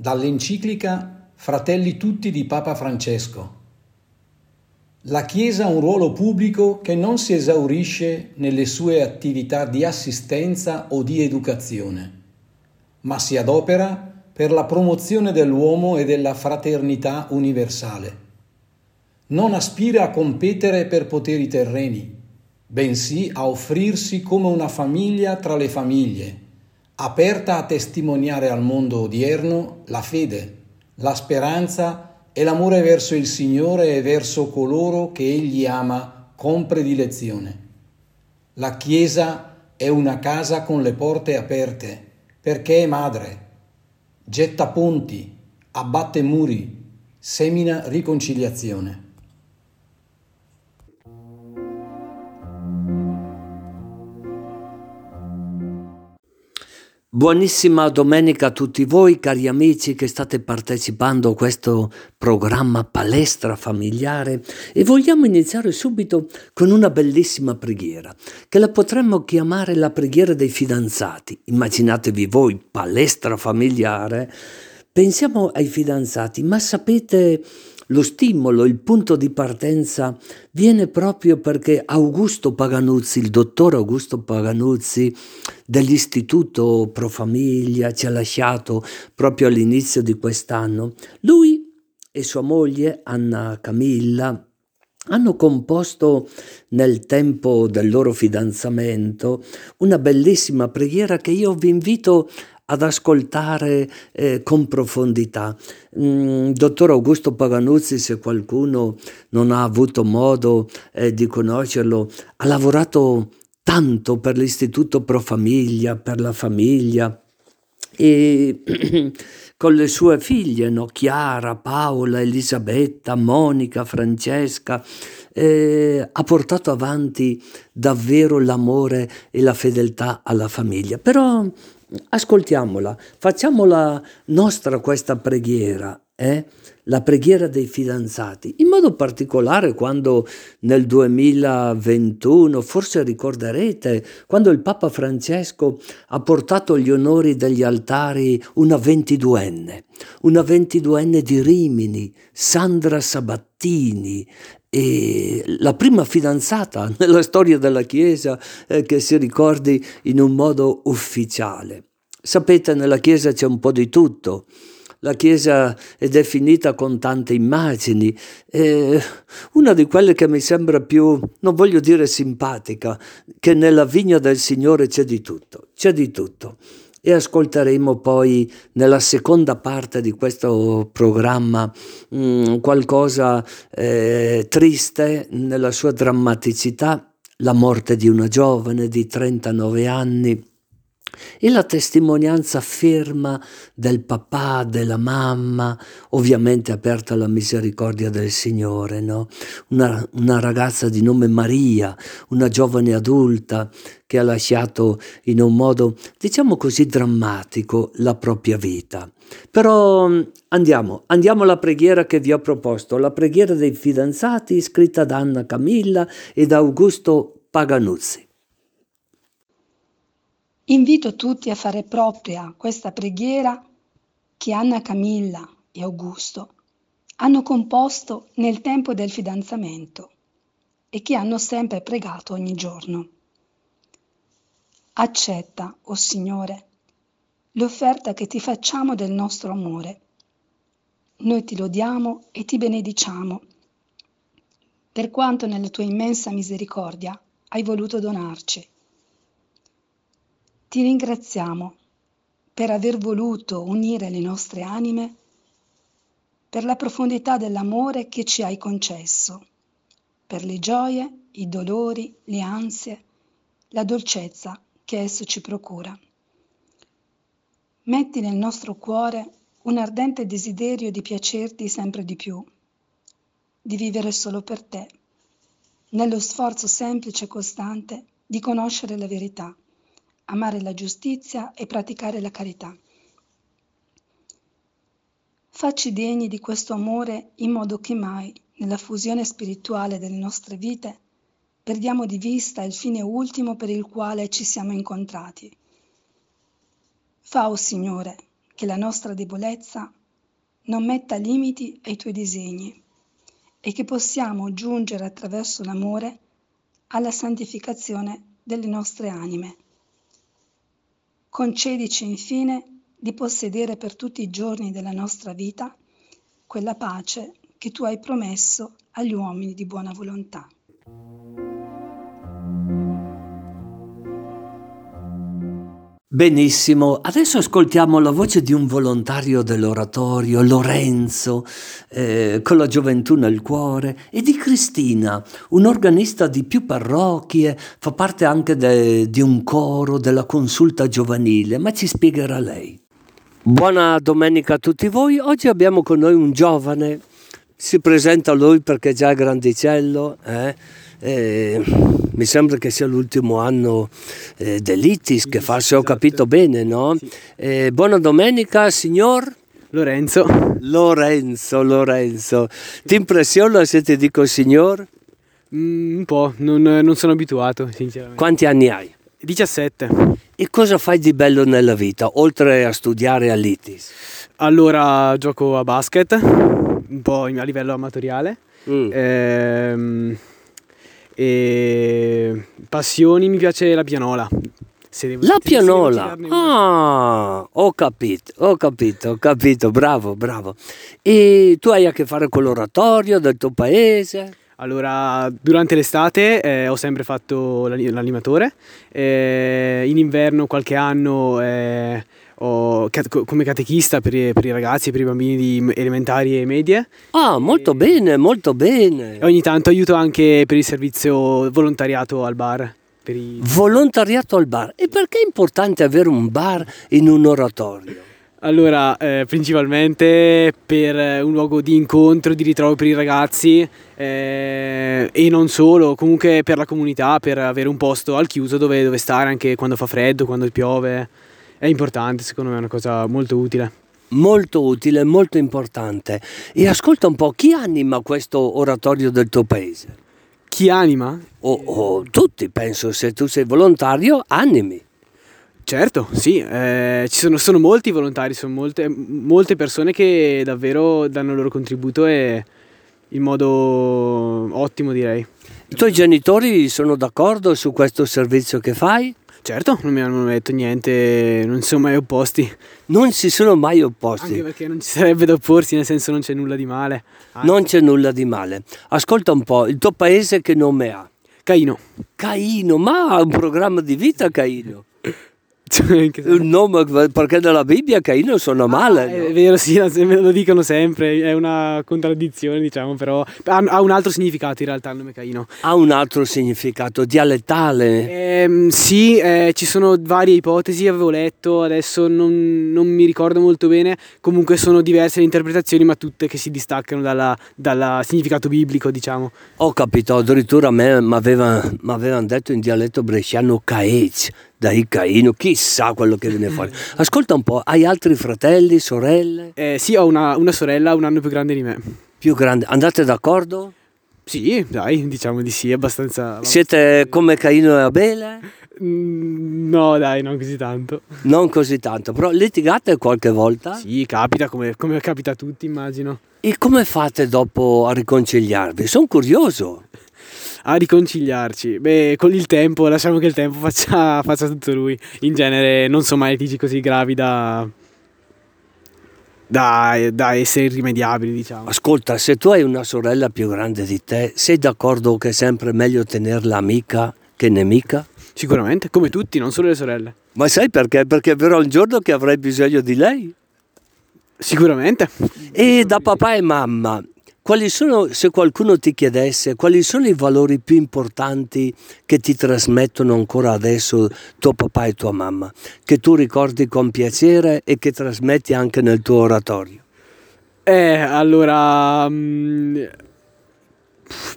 dall'enciclica Fratelli tutti di Papa Francesco. La Chiesa ha un ruolo pubblico che non si esaurisce nelle sue attività di assistenza o di educazione, ma si adopera per la promozione dell'uomo e della fraternità universale. Non aspira a competere per poteri terreni, bensì a offrirsi come una famiglia tra le famiglie, aperta a testimoniare al mondo odierno la fede, la speranza e l'amore verso il Signore e verso coloro che Egli ama con predilezione. La Chiesa è una casa con le porte aperte, perché è madre, getta ponti, abbatte muri, semina riconciliazione. Buonissima domenica a tutti voi cari amici che state partecipando a questo programma palestra familiare e vogliamo iniziare subito con una bellissima preghiera che la potremmo chiamare la preghiera dei fidanzati. Immaginatevi voi palestra familiare, pensiamo ai fidanzati, ma sapete lo stimolo, il punto di partenza viene proprio perché Augusto Paganuzzi, il dottor Augusto Paganuzzi dell'Istituto Pro Famiglia, ci ha lasciato proprio all'inizio di quest'anno. Lui e sua moglie Anna Camilla hanno composto nel tempo del loro fidanzamento una bellissima preghiera che io vi invito ad ascoltare eh, con profondità. Mm, dottor Augusto Paganuzzi, se qualcuno non ha avuto modo eh, di conoscerlo, ha lavorato tanto per l'Istituto Pro Famiglia, per la famiglia e con le sue figlie, no? Chiara, Paola, Elisabetta, Monica, Francesca, eh, ha portato avanti davvero l'amore e la fedeltà alla famiglia. Però ascoltiamola, facciamola nostra questa preghiera, eh? la preghiera dei fidanzati, in modo particolare quando nel 2021, forse ricorderete, quando il Papa Francesco ha portato gli onori degli altari una ventiduenne, una ventiduenne di Rimini, Sandra Sabattini, e la prima fidanzata nella storia della Chiesa eh, che si ricordi in un modo ufficiale. Sapete, nella Chiesa c'è un po' di tutto. La Chiesa è definita con tante immagini. Eh, una di quelle che mi sembra più, non voglio dire simpatica, che nella vigna del Signore c'è di tutto, c'è di tutto e ascolteremo poi nella seconda parte di questo programma mh, mm, qualcosa eh, triste nella sua drammaticità, la morte di una giovane di 39 anni e la testimonianza ferma del papà, della mamma, ovviamente aperta alla misericordia del Signore, no? una, una ragazza di nome Maria, una giovane adulta che ha lasciato in un modo, diciamo così, drammatico la propria vita. Però mm, andiamo, andiamo alla preghiera che vi ho proposto, la preghiera dei fidanzati scritta da Anna Camilla e da Augusto Paganuzzi. Invito tutti a fare propria questa preghiera che Anna Camilla e Augusto hanno composto nel tempo del fidanzamento e che hanno sempre pregato ogni giorno. Accetta, o oh Signore, l'offerta che ti facciamo del nostro amore. Noi ti lodiamo e ti benediciamo, per quanto nella tua immensa misericordia hai voluto donarci ti ringraziamo per aver voluto unire le nostre anime, per la profondità dell'amore che ci hai concesso, per le gioie, i dolori, le ansie, la dolcezza che esso ci procura. Metti nel nostro cuore un ardente desiderio di piacerti sempre di più, di vivere solo per te, nello sforzo semplice e costante di conoscere la verità amare la giustizia e praticare la carità. Facci degni di questo amore in modo che mai, nella fusione spirituale delle nostre vite, perdiamo di vista il fine ultimo per il quale ci siamo incontrati. Fa, o oh Signore, che la nostra debolezza non metta limiti ai tuoi disegni e che possiamo giungere attraverso l'amore alla santificazione delle nostre anime. Concedici infine di possedere per tutti i giorni della nostra vita quella pace che tu hai promesso agli uomini di buona volontà. Benissimo, adesso ascoltiamo la voce di un volontario dell'oratorio, Lorenzo, eh, con la gioventù nel cuore, e di Cristina, un organista di più parrocchie, fa parte anche de, di un coro della consulta giovanile, ma ci spiegherà lei. Buona domenica a tutti voi, oggi abbiamo con noi un giovane, si presenta lui perché è già grandicello, eh? Eh, mi sembra che sia l'ultimo anno eh, dell'ITIS, che fa se ho capito bene, no? Eh, buona domenica, signor? Lorenzo. Lorenzo, Lorenzo. Ti impressiona se ti dico signor? Mm, un po', non, non sono abituato, sinceramente. Quanti anni hai? 17. E cosa fai di bello nella vita, oltre a studiare all'ITIS? Allora gioco a basket, un po' a livello amatoriale. Mm. Ehm, e passioni mi piace la pianola. Devo- La pianola. Ah, ho capito, ho capito, ho capito, bravo, bravo. E tu hai a che fare con l'oratorio del tuo paese? Allora, durante l'estate eh, ho sempre fatto l'ani- l'animatore, eh, in inverno qualche anno eh, cat- co- come catechista per i, per i ragazzi, per i bambini di elementari e medie Ah, molto bene, molto bene. e ogni tanto aiuto anche per il servizio volontariato al bar. I... Volontariato al bar. E perché è importante avere un bar in un oratorio? Allora, eh, principalmente per un luogo di incontro, di ritrovo per i ragazzi eh, e non solo, comunque per la comunità, per avere un posto al chiuso dove, dove stare anche quando fa freddo, quando piove. È importante, secondo me è una cosa molto utile. Molto utile, molto importante. E ascolta un po', chi anima questo oratorio del tuo paese? Chi anima? O, o tutti, penso, se tu sei volontario, animi. Certo, sì, eh, ci sono, sono molti volontari, sono molte, molte persone che davvero danno il loro contributo e in modo ottimo direi. I tuoi genitori sono d'accordo su questo servizio che fai? Certo, non mi hanno detto niente, non si sono mai opposti. Non si sono mai opposti. Anche perché non ci sarebbe da opporsi, nel senso non c'è nulla di male. Anzi, Non c'è nulla di male. Ascolta un po', il tuo paese che nome ha? Caino. Caino, ma ha un programma di vita Caino. Cioè, in che senso? Un nome, perché nella Bibbia Caino suona male. Ah, no? È vero, sì, me lo dicono sempre, è una contraddizione, diciamo, però ha, un altro significato in realtà il nome Caino. Ha un altro significato, dialettale. Ehm, sì, eh, ci sono varie ipotesi, avevo letto, adesso non, non mi ricordo molto bene, comunque sono diverse le interpretazioni, ma tutte che si distaccano dalla- dal significato biblico, diciamo. Ho capito, addirittura a me mi avevano detto in dialetto bresciano Caec, dai Caino, chissà quello che viene fuori. Ascolta un po', hai altri fratelli, sorelle? Eh, sì, ho una, una sorella un anno più grande di me. Più grandi, andate d'accordo? Sì, dai, diciamo di sì, abbastanza... Siete come Caino e Abele? Mm, No, dai, non così tanto. Non così tanto, però litigate qualche volta? Sì, capita come, come capita a tutti, immagino. E come fate dopo a riconciliarvi? Sono curioso. A riconciliarci. Beh, con il tempo, lasciamo che il tempo faccia, faccia tutto lui. In genere non sono mai litigi così gravi da, da, da essere irrimediabili, diciamo. Ascolta, se tu hai una sorella più grande di te, sei d'accordo che è sempre meglio tenerla amica che nemica? Sicuramente, come tutti, non solo le sorelle. Ma sai perché? Perché verrà un giorno che avrai bisogno di lei. Sicuramente. E da papà e mamma, sono, se qualcuno ti chiedesse, quali sono i valori più importanti che ti trasmettono ancora adesso tuo papà e tua mamma, che tu ricordi con piacere e che trasmetti anche nel tuo oratorio? Eh, allora... mm,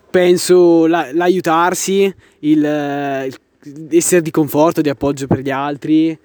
penso la- l'aiutarsi, il, il essere di conforto, di appoggio per gli altri,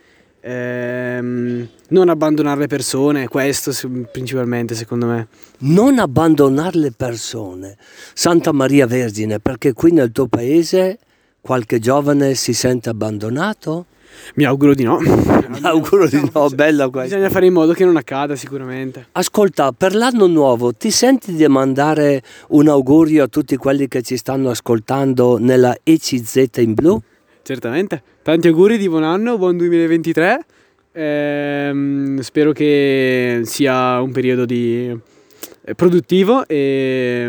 ehm, non abbandonare le persone, questo principalmente secondo me. Non abbandonare le persone. Santa Maria Vergine, perché qui nel tuo paese qualche giovane si sente abbandonato? Mi auguro di no. Mi auguro di no, bella questa. Bisogna fare in modo che non accada sicuramente. Ascolta, per l'anno nuovo ti senti di mandare un augurio a tutti quelli che ci stanno ascoltando nella ECZ in blu? Certamente. Tanti auguri di buon anno, buon 2023. Ehm, spero che sia un periodo di, eh, produttivo e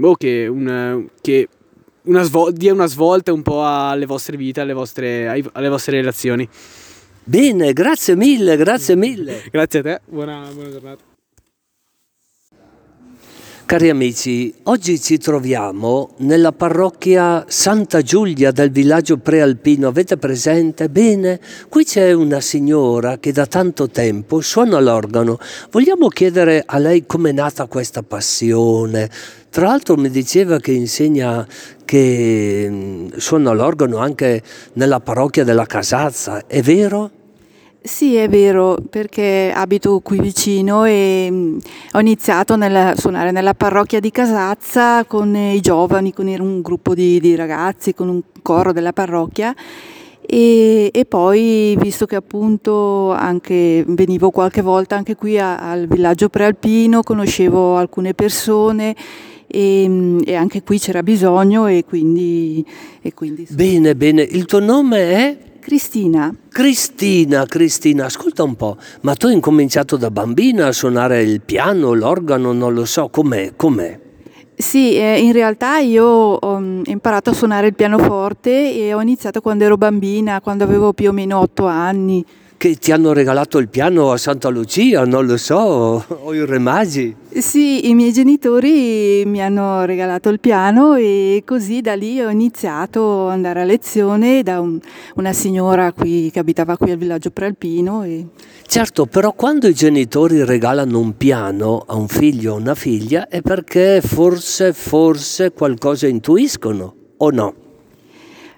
oh, che, un, che una svol- dia una svolta un po' alle vostre vite, alle vostre, alle vostre relazioni. Bene, grazie mille, grazie mille. grazie a te, buona, buona giornata. Cari amici, oggi ci troviamo nella parrocchia Santa Giulia del villaggio prealpino. Avete presente? Bene, qui c'è una signora che da tanto tempo suona l'organo. Vogliamo chiedere a lei com'è nata questa passione. Tra l'altro mi diceva che insegna che mm, suona l'organo anche nella parrocchia della Casazza, è vero? Sì, è vero, perché abito qui vicino e mm, ho iniziato a suonare nella parrocchia di Casazza con i giovani, con un gruppo di, di ragazzi, con un coro della parrocchia. E, e, poi visto che appunto anche venivo qualche volta anche qui a, al villaggio prealpino, conoscevo alcune persone e, mm, e, anche qui c'era bisogno e quindi, e quindi... Bene, bene, il tuo nome è? Cristina. Cristina, Cristina, ascolta un po', ma tu hai incominciato da bambina a suonare il piano, l'organo, non lo so, com'è? com'è? Sì, eh, in realtà io ho mm, imparato a suonare il pianoforte e ho iniziato quando ero bambina, quando avevo più o meno otto anni che ti hanno regalato il piano a Santa Lucia, non lo so, o i Re Magi. Sì, i miei genitori mi hanno regalato il piano e così da lì ho iniziato ad andare a lezione da un, una signora qui, che abitava qui al villaggio prealpino. E... Certo, però quando i genitori regalano un piano a un figlio o una figlia è perché forse, forse qualcosa intuiscono, o no?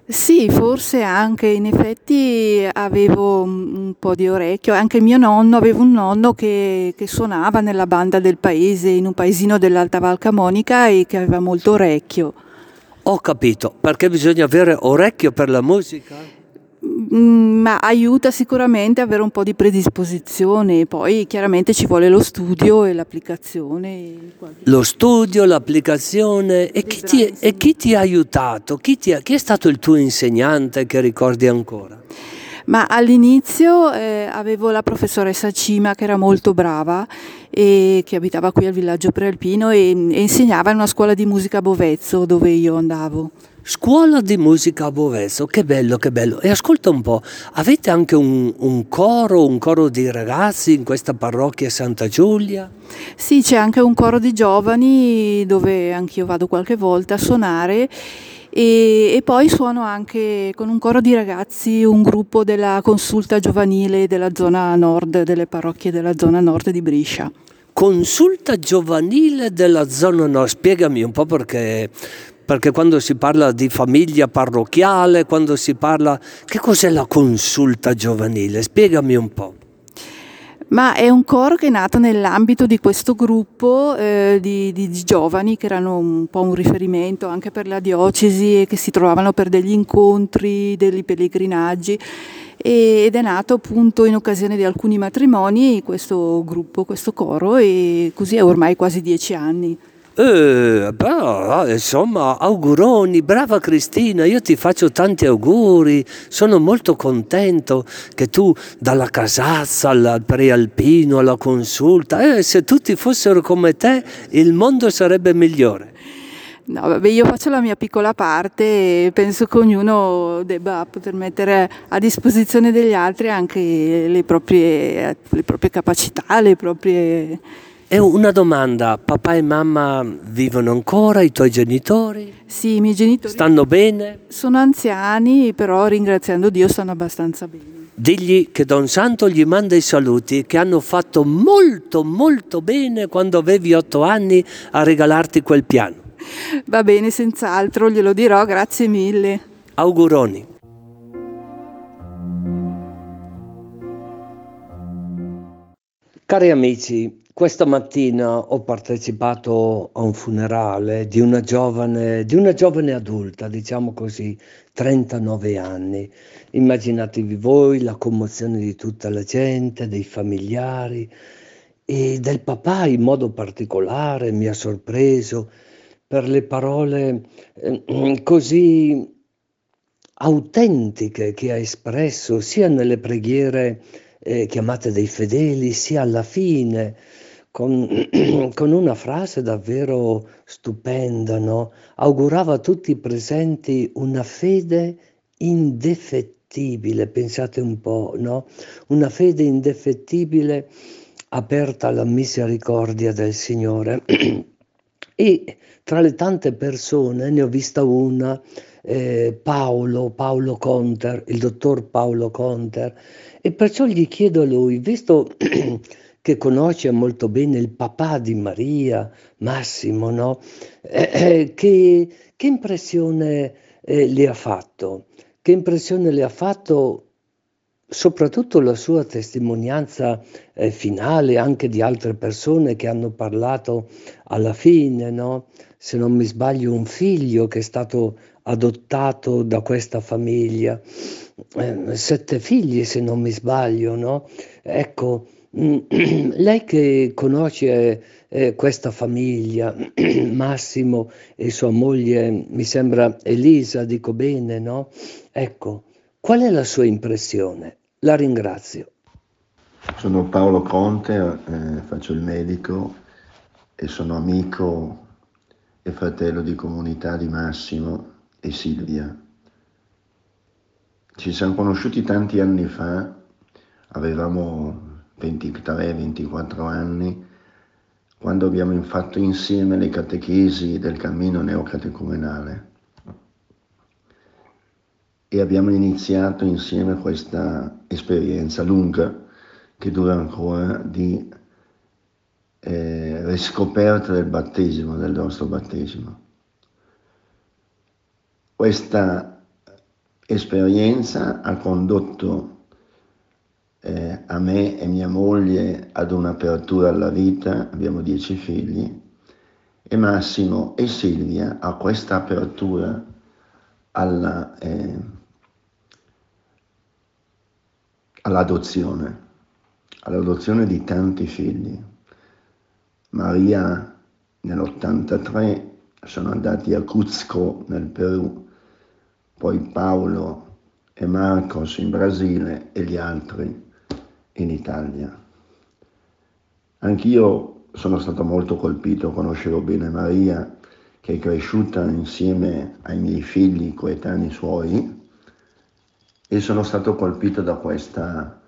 Sì, forse anche, in effetti avevo un po' di orecchio, anche mio nonno, avevo un nonno che, che suonava nella banda del paese, in un paesino dell'Alta Val Camonica e che aveva molto orecchio. Ho capito, perché bisogna avere orecchio per la musica? Mm, ma aiuta sicuramente ad avere un po' di predisposizione, poi chiaramente ci vuole lo studio e l'applicazione. Lo studio, l'applicazione e chi, ti, e chi ti, ha aiutato? Chi, ti ha, chi, è stato il tuo insegnante che ricordi ancora? Ma all'inizio eh, avevo la professoressa Cima che era molto brava e che abitava qui al villaggio prealpino e, e insegnava in una scuola di musica a Bovezzo dove io andavo. Scuola di musica a Boveso, che bello, che bello. E ascolta un po', avete anche un, un, coro, un coro di ragazzi in questa parrocchia Santa Giulia? Sì, c'è anche un coro di giovani dove anch'io vado qualche volta a suonare e, e, poi suono anche con un coro di ragazzi un gruppo della consulta giovanile della zona nord, delle parrocchie della zona nord di Brescia. Consulta giovanile della zona nord, spiegami un po' perché perché quando si parla di famiglia parrocchiale, quando si parla... Che cos'è la consulta giovanile? Spiegami un po'. Ma è un coro che è nato nell'ambito di questo gruppo eh, di, di, di, giovani che erano un po' un riferimento anche per la diocesi e che si trovavano per degli incontri, degli pellegrinaggi ed è nato appunto in occasione di alcuni matrimoni questo gruppo, questo coro e così è ormai quasi dieci anni. Eh, beh, insomma, auguroni, brava Cristina, io ti faccio tanti auguri, sono molto contento che tu dalla casazza al prealpino alla consulta, eh, se tutti fossero come te il mondo sarebbe migliore. No, vabbè, io faccio la mia piccola parte e penso che ognuno debba poter mettere a disposizione degli altri anche le proprie, le proprie capacità, le proprie è una domanda, papà e mamma vivono ancora, i tuoi genitori? Sì, i miei genitori. Stanno bene? Sono anziani, però ringraziando Dio stanno abbastanza bene. Digli che Don Santo gli manda i saluti, che hanno fatto molto molto bene quando avevi otto anni a regalarti quel piano. Va bene, senz'altro, glielo dirò, grazie mille. Auguroni. Cari amici, questa mattina ho partecipato a un funerale di una giovane, di una giovane adulta, diciamo così, 39 anni. Immaginatevi voi la commozione di tutta la gente, dei familiari e del papà in modo particolare mi ha sorpreso per le parole eh, così autentiche che ha espresso sia nelle preghiere eh, chiamate dei fedeli, sia alla fine, con, con una frase davvero stupenda, no? augurava a tutti i presenti una fede indefettibile, pensate un po', no? una fede indefettibile aperta alla misericordia del Signore. e tra le tante persone ne ho vista una, eh, Paolo, Paolo Conter, il dottor Paolo Conter, e perciò gli chiedo a lui, visto che conosce molto bene il papà di Maria, Massimo, no? eh, eh, che, che, impressione eh, le ha fatto? Che impressione le ha fatto soprattutto la sua testimonianza eh, finale anche di altre persone che hanno parlato alla fine, no? se non mi sbaglio un figlio che è stato adottato da questa famiglia eh, sette figli se non mi sbaglio, no? Ecco, lei che conosce eh, questa famiglia, Massimo e sua moglie, mi sembra Elisa, dico bene, no? Ecco, qual è la sua impressione? La ringrazio. Sono Paolo Conte, eh, faccio il medico e sono amico e fratello di comunità di Massimo e Silvia. Ci siamo conosciuti tanti anni fa, avevamo 23-24 anni, quando abbiamo fatto insieme le catechesi del cammino neocatecumenale e abbiamo iniziato insieme questa esperienza lunga che dura ancora di eh, riscoperta del battesimo, del nostro battesimo. Questa esperienza ha condotto eh, a me e mia moglie ad un'apertura alla vita, abbiamo dieci figli, e Massimo e Silvia a questa apertura alla, eh, all'adozione, all'adozione di tanti figli. Maria nell'83 sono andati a Cuzco nel Perù poi Paolo e Marcos in Brasile e gli altri in Italia. Anch'io sono stato molto colpito, conoscevo bene Maria, che è cresciuta insieme ai miei figli coetanei suoi, e sono stato colpito da questa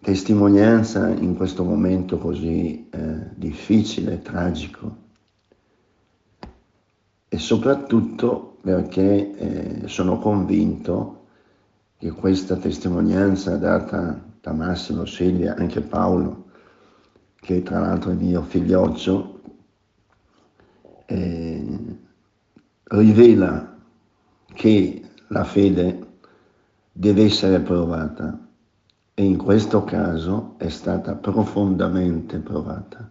testimonianza in questo momento così eh, difficile, tragico. E soprattutto perché eh, sono convinto che questa testimonianza data da Massimo, Silvia, anche Paolo, che tra l'altro è mio figlioccio, eh, rivela che la fede deve essere provata e in questo caso è stata profondamente provata.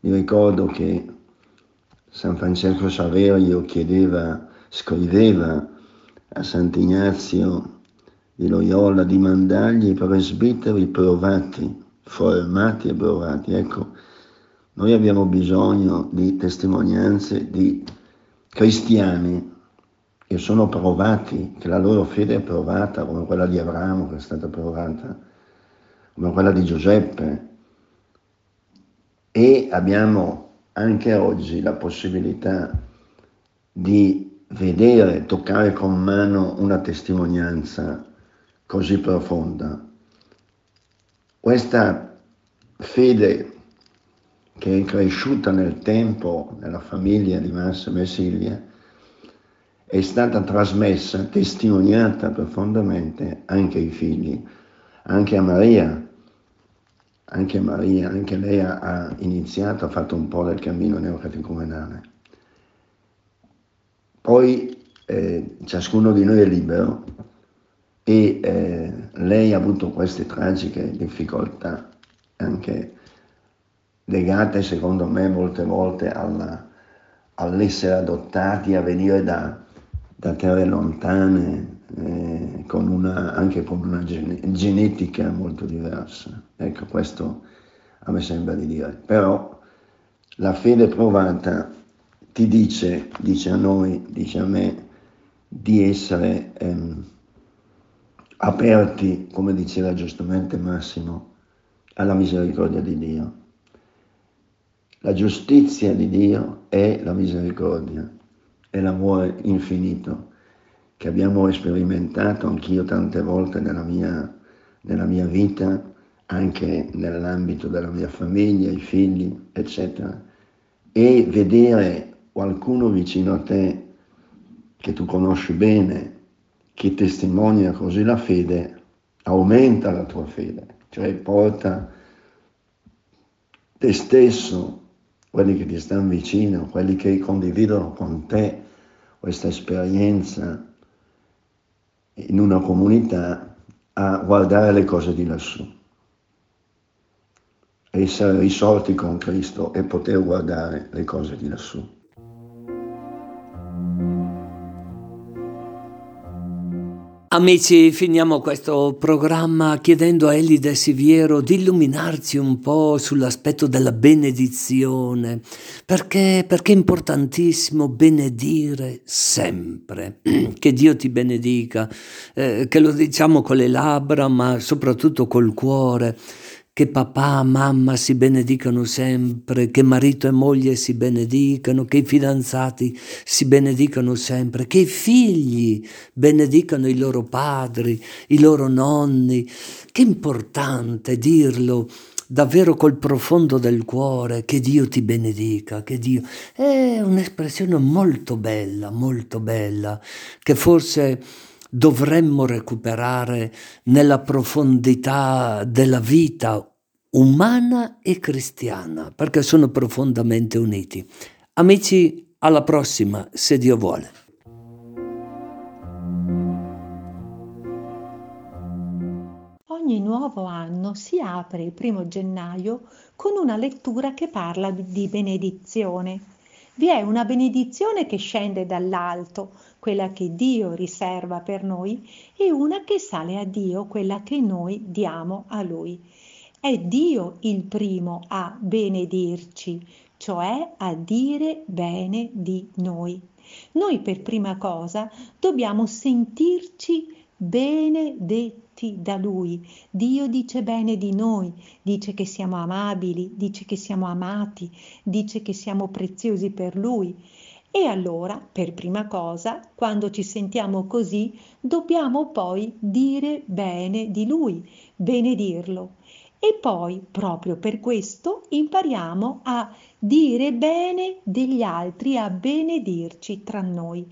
Mi ricordo che San Francesco Saverio chiedeva, scriveva a Sant'Ignazio di Loyola di mandargli i presbiteri provati, formati e provati. Ecco, noi abbiamo bisogno di testimonianze di cristiani che sono provati, che la loro fede è provata, come quella di Abramo che è stata provata, come quella di Giuseppe. E abbiamo anche oggi la possibilità di vedere, toccare con mano una testimonianza così profonda. Questa fede che è cresciuta nel tempo nella famiglia di Massimo e Silvia è stata trasmessa, testimoniata profondamente anche ai figli, anche a Maria, anche Maria, anche lei ha, iniziato, ha fatto un po' del cammino neocatecumenale. Poi eh, ciascuno di noi è libero e eh, lei ha avuto queste tragiche difficoltà anche legate secondo me molte volte alla, all'essere adottati, a venire da, da terre lontane, eh, con una, anche con una gen- genetica molto diversa. Ecco, questo a me sembra di dire. Però la fede provata ti dice, dice a noi, dice a me, di essere ehm, aperti, come diceva giustamente Massimo, alla misericordia di Dio. La giustizia di Dio è la misericordia, è l'amore infinito che abbiamo sperimentato anch'io tante volte nella mia, nella mia vita, anche nell'ambito della mia famiglia, i figli, eccetera. E vedere qualcuno vicino a te che tu conosci bene, che testimonia così la fede, aumenta la tua fede cioè porta te stesso, quelli che ti stanno vicino, quelli che condividono con te questa esperienza in una comunità, a guardare le cose di lassù, essere risorti con Cristo e poter guardare le cose di lassù. Amici, finiamo questo programma chiedendo a Elide Siviero di illuminarci un po' sull'aspetto della benedizione, perché, perché è importantissimo benedire sempre. Che Dio ti benedica, eh, che lo diciamo con le labbra, ma soprattutto col cuore che papà, mamma si benedicano sempre, che marito e moglie si benedicano, che i fidanzati si benedicano sempre, che i figli benedicano i loro padri, i loro nonni. Che importante dirlo davvero col profondo del cuore, che Dio ti benedica, che Dio... È un'espressione molto bella, molto bella, che forse dovremmo recuperare nella profondità della vita umana e cristiana, perché sono profondamente uniti. Amici, alla prossima, se Dio vuole. Ogni nuovo anno si apre il primo gennaio con una lettura che parla di benedizione. Vi è una benedizione che scende dall'alto, quella che Dio riserva per noi, e una che sale a Dio, quella che noi diamo a Lui. È Dio il primo a benedirci, cioè a dire bene di noi. Noi per prima cosa dobbiamo sentirci benedetti da Lui. Dio dice bene di noi, dice che siamo amabili, dice che siamo amati, dice che siamo preziosi per Lui. E allora, per prima cosa, quando ci sentiamo così, dobbiamo poi dire bene di Lui, benedirlo. E poi, proprio per questo, impariamo a dire bene degli altri, a benedirci tra noi.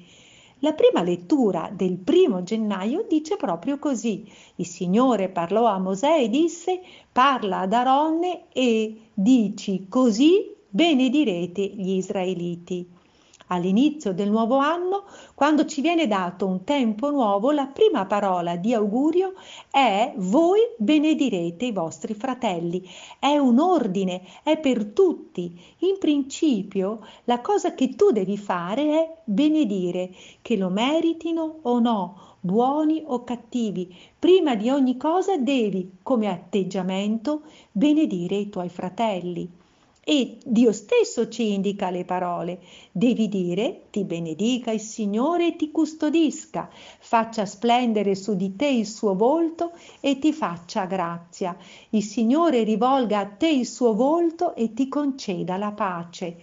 La prima lettura del primo gennaio dice proprio così. Il Signore parlò a Mosè e disse, parla ad Aronne e dici così benedirete gli israeliti. All'inizio del nuovo anno, quando ci viene dato un tempo nuovo, la prima parola di augurio è voi benedirete i vostri fratelli. È un ordine, è per tutti. In principio, la cosa che tu devi fare è benedire, che lo meritino o no, buoni o cattivi. Prima di ogni cosa devi, come atteggiamento, benedire i tuoi fratelli. E Dio stesso ci indica le parole. Devi dire, ti benedica il Signore e ti custodisca, faccia splendere su di te il suo volto e ti faccia grazia. Il Signore rivolga a te il suo volto e ti conceda la pace.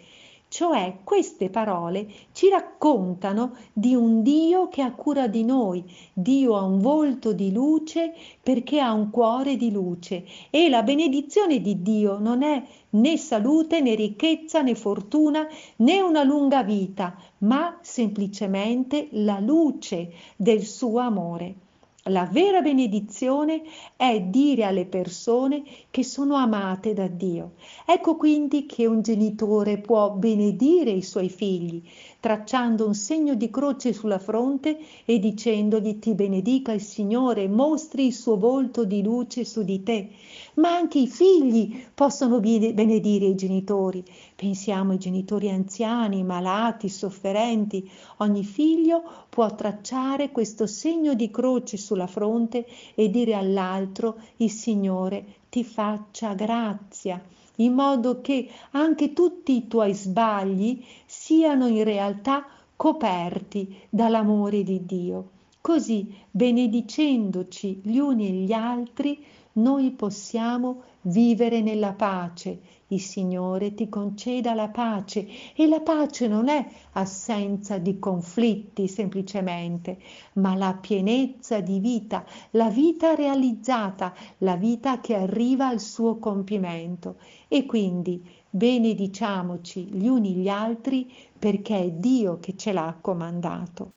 Cioè queste parole ci raccontano di un Dio che ha cura di noi. Dio ha un volto di luce perché ha un cuore di luce e la benedizione di Dio non è né salute né ricchezza né fortuna né una lunga vita, ma semplicemente la luce del suo amore. La vera benedizione è dire alle persone che sono amate da Dio. Ecco quindi che un genitore può benedire i suoi figli, tracciando un segno di croce sulla fronte e dicendogli ti benedica il Signore, mostri il suo volto di luce su di te. ma anche i figli possono benedire i genitori. Pensiamo ai genitori anziani, malati, sofferenti. Ogni figlio può tracciare questo segno di croce sulla fronte e dire all'altro il Signore ti faccia grazia in modo che anche tutti i tuoi sbagli siano in realtà coperti dall'amore di Dio. Così, benedicendoci gli uni e gli altri, noi possiamo vivere nella pace. Il Signore ti conceda la pace e la pace non è assenza di conflitti semplicemente, ma la pienezza di vita, la vita realizzata, la vita che arriva al suo compimento. E quindi benediciamoci gli uni gli altri perché è Dio che ce l'ha comandato.